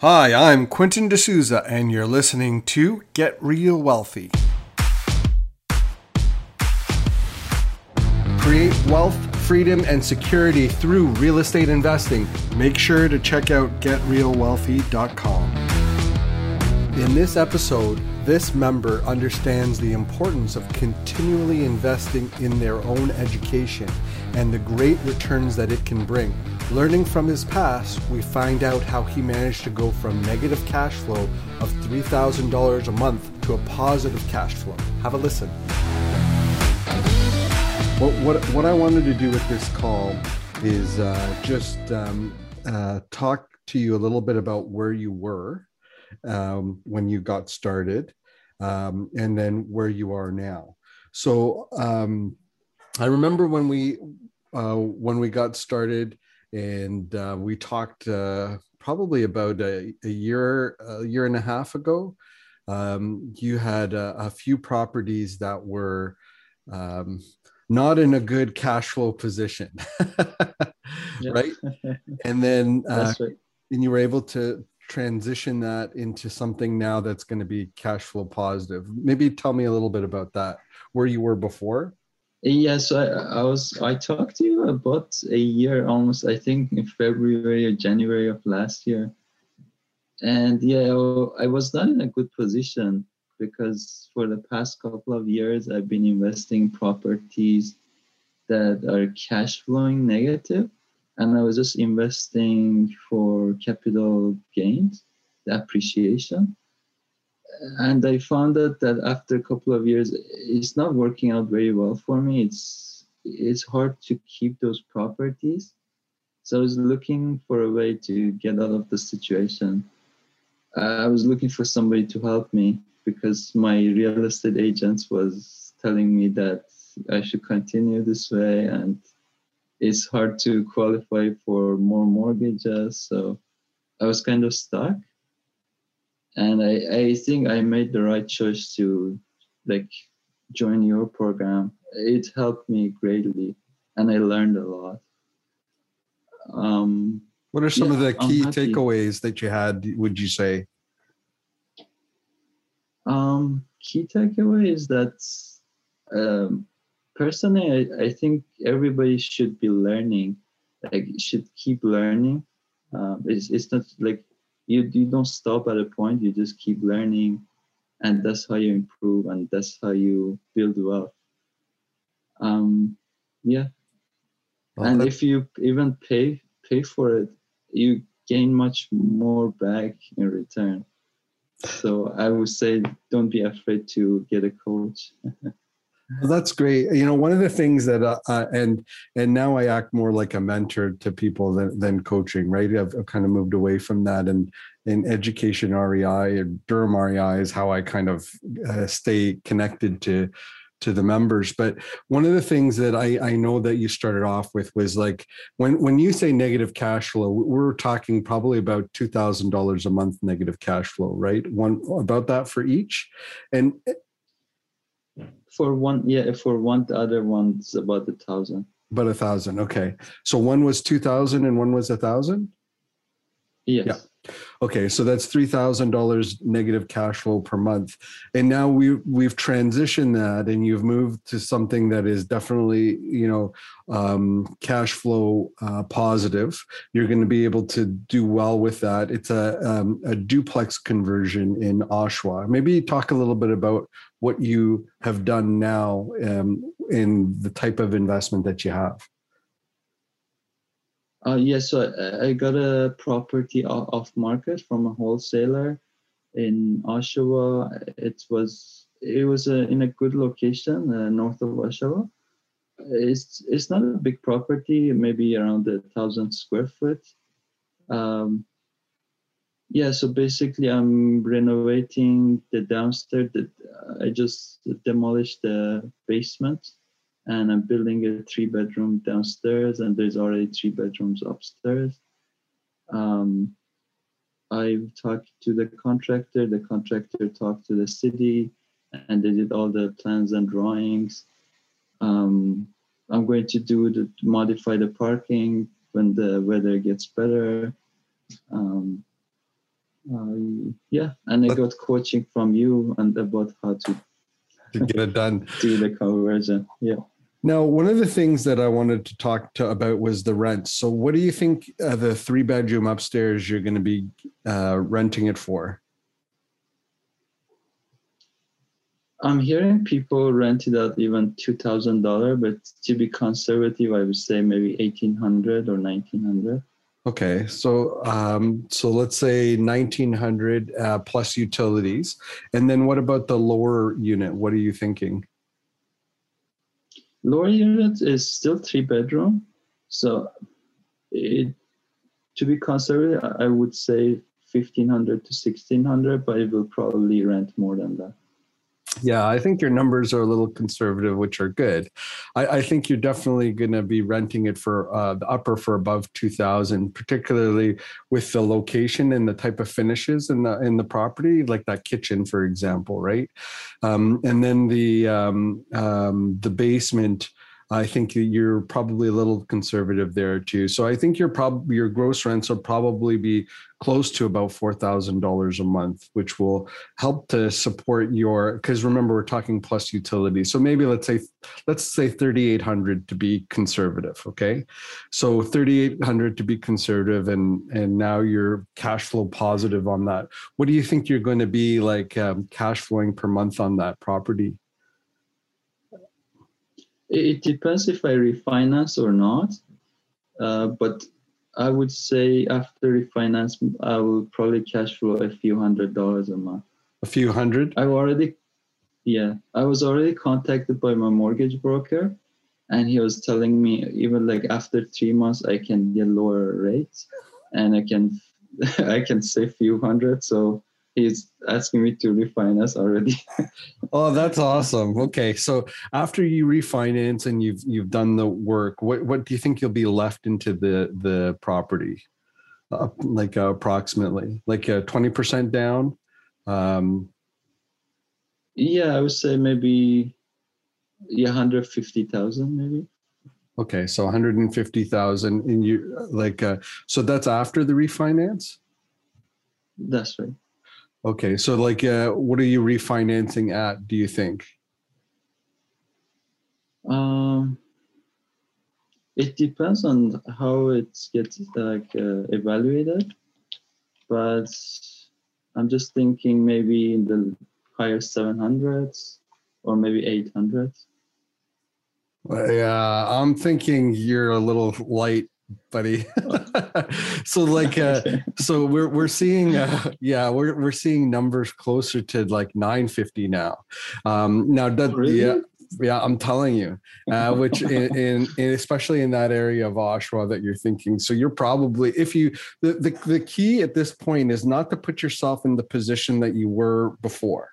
Hi, I'm Quentin D'Souza, and you're listening to Get Real Wealthy. Create wealth, freedom, and security through real estate investing. Make sure to check out getrealwealthy.com. In this episode, this member understands the importance of continually investing in their own education and the great returns that it can bring. Learning from his past, we find out how he managed to go from negative cash flow of $3,000 a month to a positive cash flow. Have a listen. What, what, what I wanted to do with this call is uh, just um, uh, talk to you a little bit about where you were um, when you got started um, and then where you are now. So um, I remember when we uh, when we got started, and uh, we talked uh, probably about a, a, year a year and a half ago. Um, you had a, a, few properties that were um, not in a good cash flow position, right? And then uh, right. and you were able to transition that into something now that's going to be cash flow positive. Maybe tell me a little bit about that, where you were before. Yes, I, I was. I talked to you about a year almost. I think in February or January of last year, and yeah, I was not in a good position because for the past couple of years I've been investing properties that are cash flowing negative, and I was just investing for capital gains, the appreciation. And I found out that after a couple of years, it's not working out very well for me. It's it's hard to keep those properties. So I was looking for a way to get out of the situation. I was looking for somebody to help me because my real estate agents was telling me that I should continue this way and it's hard to qualify for more mortgages. So I was kind of stuck. And I, I think I made the right choice to like join your program. It helped me greatly and I learned a lot. Um, what are some yeah, of the key takeaways that you had, would you say? Um, key takeaway is that um, personally, I, I think everybody should be learning, like should keep learning. Um, it's, it's not like you, you don't stop at a point, you just keep learning and that's how you improve and that's how you build wealth. Um, yeah. Well, and if you even pay pay for it, you gain much more back in return. So I would say don't be afraid to get a coach. Well, that's great. You know, one of the things that uh, uh, and and now I act more like a mentor to people than, than coaching. Right, I've, I've kind of moved away from that, and in education REI and Durham REI is how I kind of uh, stay connected to to the members. But one of the things that I, I know that you started off with was like when when you say negative cash flow, we're talking probably about two thousand dollars a month negative cash flow, right? One about that for each, and for one yeah for one the other one's about a thousand. About a thousand okay. So one was two thousand and one was a thousand? Yes. Yeah Okay, so that's three thousand dollars negative cash flow per month, and now we we've transitioned that, and you've moved to something that is definitely you know um, cash flow uh, positive. You're going to be able to do well with that. It's a um, a duplex conversion in Oshawa. Maybe talk a little bit about what you have done now um, in the type of investment that you have. Uh, yes, so I, I got a property off market from a wholesaler in Oshawa. It was it was a, in a good location uh, north of Oshawa. It's it's not a big property, maybe around a thousand square foot. Um, yeah, so basically, I'm renovating the downstairs. That I just demolished the basement and I'm building a three bedroom downstairs, and there's already three bedrooms upstairs. Um, I talked to the contractor, the contractor talked to the city, and they did all the plans and drawings. Um, I'm going to do the modify the parking when the weather gets better. Um, uh, yeah, and I got coaching from you and about how to to get it done. do the conversion. Yeah. Now, one of the things that I wanted to talk to about was the rent. So, what do you think uh, the three bedroom upstairs you're going to be uh, renting it for? I'm hearing people rent it out even two thousand dollar, but to be conservative, I would say maybe eighteen hundred or nineteen hundred. Okay, so um, so let's say nineteen hundred uh, plus utilities, and then what about the lower unit? What are you thinking? Lower unit is still three bedroom, so it, to be conservative, I would say fifteen hundred to sixteen hundred, but it will probably rent more than that. Yeah, I think your numbers are a little conservative, which are good. I, I think you're definitely going to be renting it for uh, the upper for above two thousand, particularly with the location and the type of finishes in the in the property, like that kitchen, for example, right? Um, and then the um, um, the basement I think you're probably a little conservative there too. So I think your prob your gross rents will probably be close to about four thousand dollars a month, which will help to support your. Because remember, we're talking plus utility. So maybe let's say let's say thirty eight hundred to be conservative. Okay, so thirty eight hundred to be conservative, and and now you're cash flow positive on that. What do you think you're going to be like um, cash flowing per month on that property? It depends if I refinance or not. Uh, but I would say after refinance, I will probably cash flow a few hundred dollars a month. A few hundred? I've already, yeah, I was already contacted by my mortgage broker, and he was telling me even like after three months I can get lower rates, and I can, I can save few hundred. So he's asking me to refinance already. oh, that's awesome. Okay, so after you refinance and you've you've done the work, what what do you think you'll be left into the the property? Uh, like uh, approximately like twenty percent down. Um, yeah, I would say maybe yeah, hundred fifty thousand maybe. Okay, so one hundred and fifty thousand, and you like uh, so that's after the refinance. That's right. Okay, so like, uh, what are you refinancing at? Do you think? Um, it depends on how it gets like uh, evaluated, but I'm just thinking maybe in the higher 700s or maybe 800s. Yeah, I'm thinking you're a little light buddy. so like uh so we're we're seeing uh, yeah, we're we're seeing numbers closer to like 950 now. Um now that really? yeah yeah, I'm telling you, uh, which in, in, in, especially in that area of Oshawa that you're thinking. So you're probably if you the, the the key at this point is not to put yourself in the position that you were before.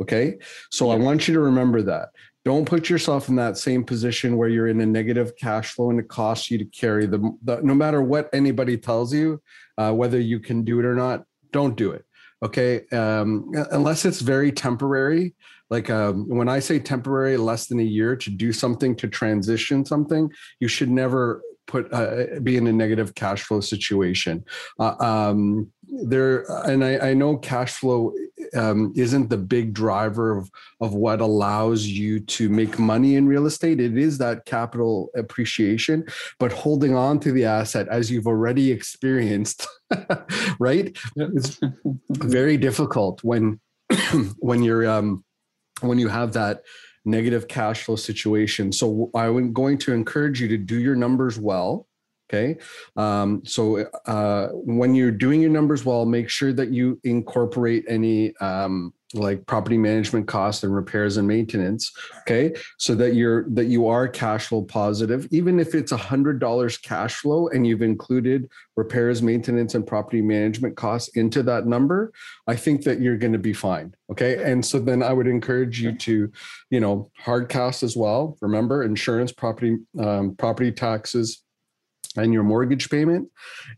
Okay, so yeah. I want you to remember that don't put yourself in that same position where you're in a negative cash flow and it costs you to carry the, the no matter what anybody tells you uh, whether you can do it or not don't do it. Okay? Um, unless it's very temporary like um, when i say temporary less than a year to do something to transition something you should never put uh, be in a negative cash flow situation uh, um, there and I, I know cash flow um, isn't the big driver of, of what allows you to make money in real estate. It is that capital appreciation, but holding on to the asset as you've already experienced, right? It's very difficult when when you're um, when you have that negative cash flow situation. So I'm going to encourage you to do your numbers well Okay. Um, so uh, when you're doing your numbers well, make sure that you incorporate any um, like property management costs and repairs and maintenance. Okay. So that you're that you are cash flow positive, even if it's a hundred dollars cash flow and you've included repairs, maintenance, and property management costs into that number, I think that you're going to be fine. Okay. And so then I would encourage you to, you know, hard costs as well. Remember, insurance, property, um, property taxes and your mortgage payment.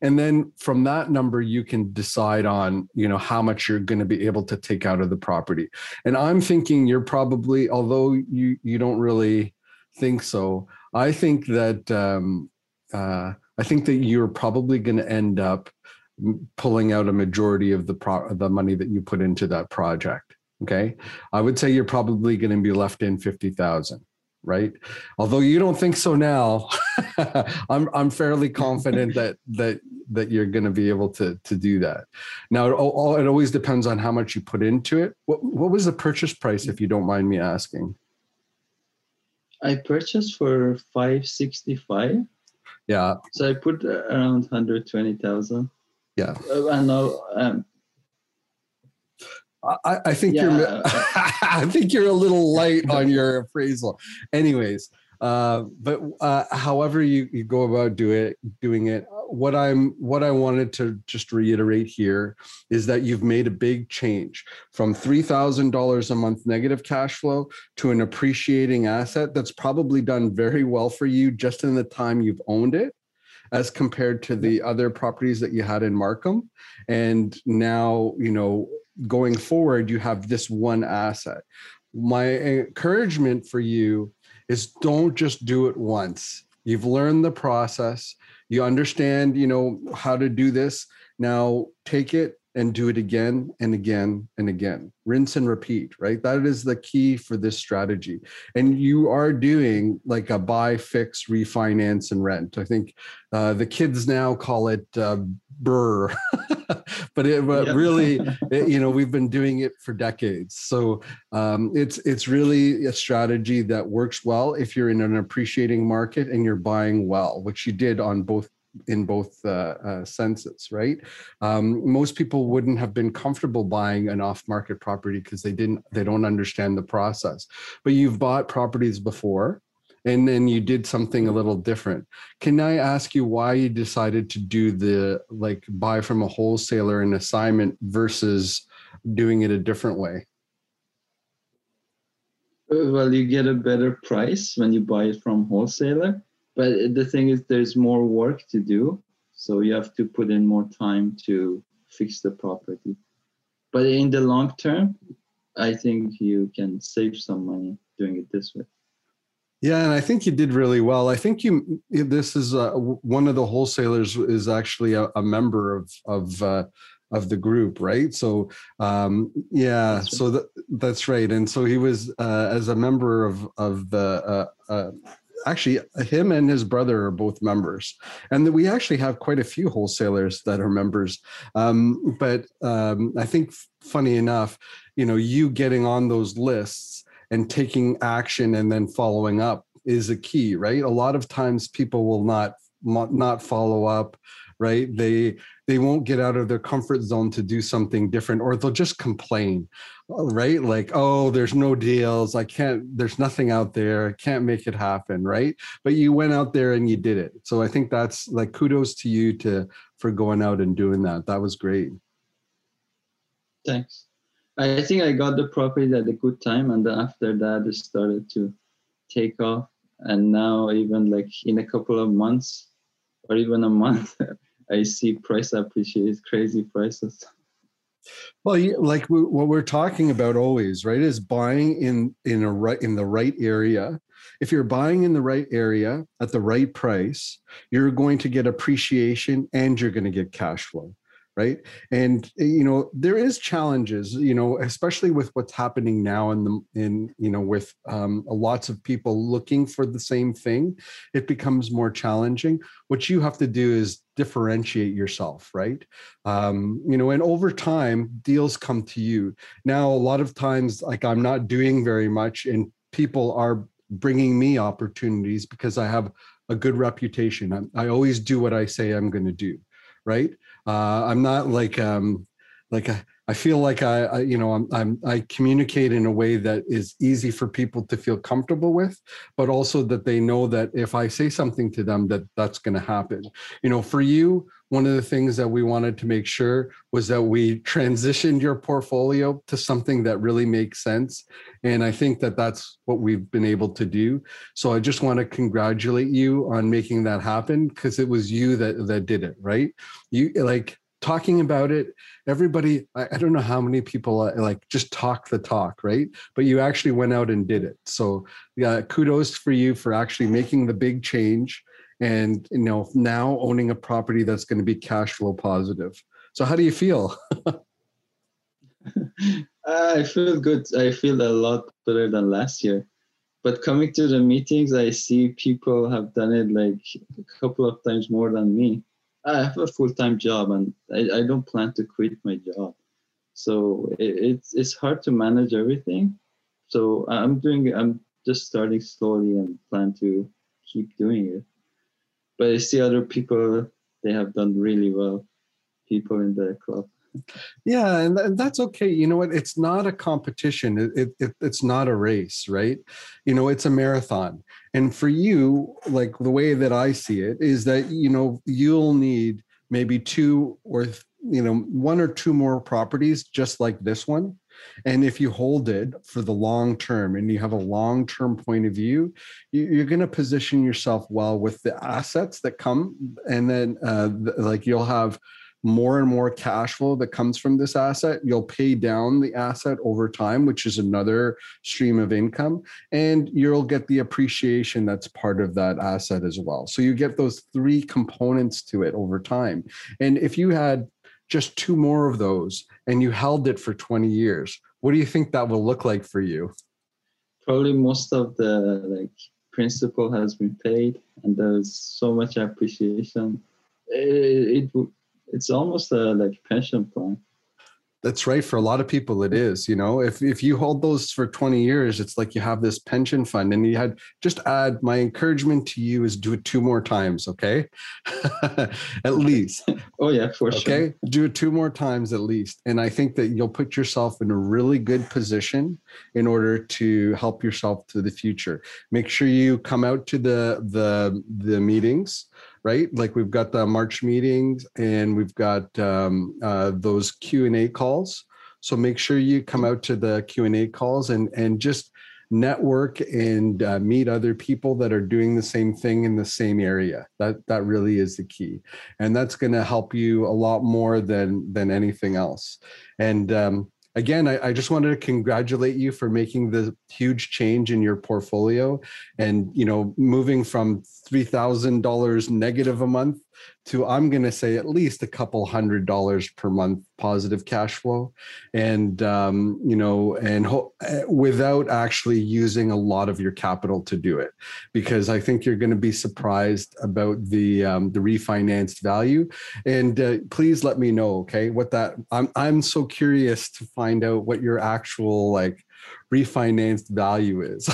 And then from that number you can decide on you know how much you're going to be able to take out of the property. And i'm thinking you're probably although you you don't really think so i think that um, uh, i think that you're probably going to end up pulling out a majority of the pro- the money that you put into that project. Okay, I would say you're probably going to be left in fifty thousand right? Although you don't think so now, I'm I'm fairly confident that that that you're going to be able to to do that. Now, it, all, it always depends on how much you put into it. What what was the purchase price, if you don't mind me asking? I purchased for five sixty five. Yeah. So I put around hundred twenty thousand. Yeah. Uh, and now um, I, I think yeah. you're I think you're a little light on your appraisal. Anyways, uh, but uh, however you, you go about do it, doing it, what I'm what I wanted to just reiterate here is that you've made a big change from three thousand dollars a month negative cash flow to an appreciating asset that's probably done very well for you just in the time you've owned it as compared to the other properties that you had in Markham. And now, you know, going forward, you have this one asset. My encouragement for you is don't just do it once. You've learned the process. You understand, you know, how to do this. Now take it and do it again and again and again. Rinse and repeat, right? That is the key for this strategy. And you are doing like a buy, fix, refinance, and rent. I think uh, the kids now call it uh, BRRRR, but it but really, it, you know, we've been doing it for decades. So um, it's it's really a strategy that works well if you're in an appreciating market and you're buying well, which you did on both in both uh, uh, senses, right? Um, most people wouldn't have been comfortable buying an off-market property because they didn't, they don't understand the process. But you've bought properties before, and then you did something a little different. Can I ask you why you decided to do the like buy from a wholesaler and assignment versus doing it a different way? Well, you get a better price when you buy it from wholesaler but the thing is there's more work to do so you have to put in more time to fix the property but in the long term i think you can save some money doing it this way yeah, and I think you did really well. I think you this is uh, one of the wholesalers is actually a, a member of of uh, of the group, right? So um, yeah, right. so that, that's right. And so he was uh, as a member of of the uh, uh, actually him and his brother are both members. And we actually have quite a few wholesalers that are members. Um, but um, i think funny enough you know you getting on those lists and taking action and then following up is a key right? A lot of times people will not not follow up right? They they won't get out of their comfort zone to do something different or they'll just complain right? Like oh there's no deals. I can't there's nothing out there. I can't make it happen right? But you went out there and you did it. So i think that's like kudos to you to for going out and doing that. That was great. Thanks. I think i got the property at a good time and after that it started to take off. And now even like in a couple of months or even a month I see price appreciate crazy prices. Well, like what we're talking about always, right, is buying in in a right in the right area. If you're buying in the right area at the right price, you're going to get appreciation and you're going to get cash flow right? And you know there is challenges you know especially with what's happening now in the in you know with um, lots of people looking for the same thing it becomes more challenging. What you have to do is differentiate yourself right? Um, you know and over time deals come to you. Now a lot of times like i'm not doing very much and people are bringing me opportunities because i have a good reputation. I, I always do what i say i'm going to do right uh, I'm not like um, like a, I feel like I, I, you know I'm, I'm I communicate in a way that is easy for people to feel comfortable with, but also that they know that if I say something to them that that's going to happen. You know, for you, one of the things that we wanted to make sure was that we transitioned your portfolio to something that really makes sense, and I think that that's what we've been able to do. So I just want to congratulate you on making that happen because it was you that that did it, right? You like talking about it everybody I, I, don't know how many people uh, like just talk the talk right but you actually went out and did it so yeah kudos for you for actually making the big change and you know now owning a property that's going to be cash flow positive. So how do you feel? Uh, I feel good. I feel a lot better than last year. But coming to the meetings, I see people have done it like a couple of times more than me. I have a full time job and I, I don't plan to quit my job. So it, it's it's hard to manage everything. So I'm doing I'm just starting slowly and plan to keep doing it. But I see other people they have done really well. People in the club. Yeah and, th- that's okay. You know what? It's not a competition. It, it, it, it's not a race right? You know it's a marathon. And for you like the way that i see it is that you know you'll need maybe two or you know one or two more properties just like this one and if you hold it for the long term and you have a long term point of view, you're going to position yourself well with the assets that come. And then, uh, like, you'll have more and more cash flow that comes from this asset. You'll pay down the asset over time, which is another stream of income, and you'll get the appreciation that's part of that asset as well. So you get those three components to it over time. And if you had just two more of those and you held it for 20 years, what do you think that will look like for you? Probably most of the like principal has been paid and there's so much appreciation. It, it it's almost a like pension plan that's right for a lot of people it is you know? If if you hold those for 20 years it's like you have this pension fund and you had just add my encouragement to you is do it two more times okay? At least oh yeah for okay? sure. okay? Do it two more times at least and i think that you'll put yourself in a really good position in order to help yourself to the future. Make sure you come out to the the the meetings right? Like we've got the March meetings and we've got um, uh, those Q and A calls. So make sure you come out to the Q and A calls and and just network and uh, meet other people that are doing the same thing in the same area. That that really is the key, and that's going to help you a lot more than than anything else. And um, again, I, I, just wanted to congratulate you for making the huge change in your portfolio and you know moving from three thousand dollars negative a month to I'm going to say at least a couple hundred dollars per month positive cash flow, and um, you know, and ho- eh, without actually using a lot of your capital to do it, because I think you're going to be surprised about the um, the refinanced value. And uh, please let me know, okay, what that I'm I'm so curious to find out what your actual like refinanced value is.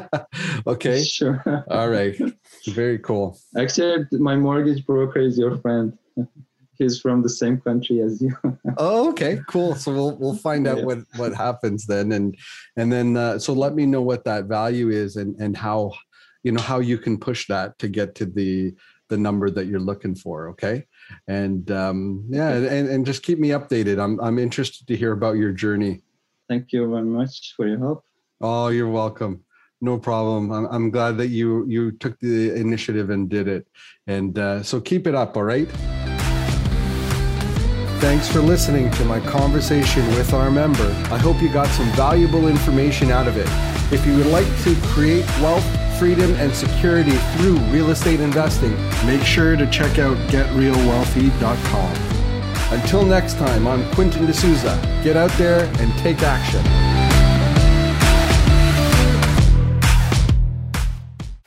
okay. Sure. All right. Very cool. Actually, my mortgage broker is your friend. He's from the same country as you. oh, okay, cool. So we'll we'll find out yeah. what what happens then, and and then uh, so let me know what that value is and and how you know how you can push that to get to the the number that you're looking for. Okay, and um, yeah, and and just keep me updated. I'm I'm interested to hear about your journey. Thank you very much for your help. Oh, you're welcome. No problem. I'm, I'm glad that you you took the initiative and did it. And uh, so keep it up, all right? Thanks for listening to my conversation with our member. I hope you got some valuable information out of it. If you would like to create wealth, freedom, and security through real estate investing, make sure to check out getrealwealthy.com. Until next time, I'm Quentin D'Souza. Get out there and take action.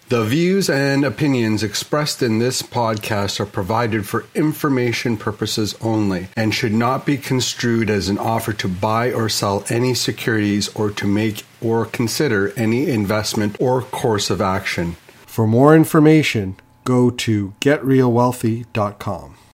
The views and opinions expressed in this podcast are provided for information purposes only and should not be construed as an offer to buy or sell any securities or to make or consider any investment or course of action. For more information, go to getrealwealthy.com.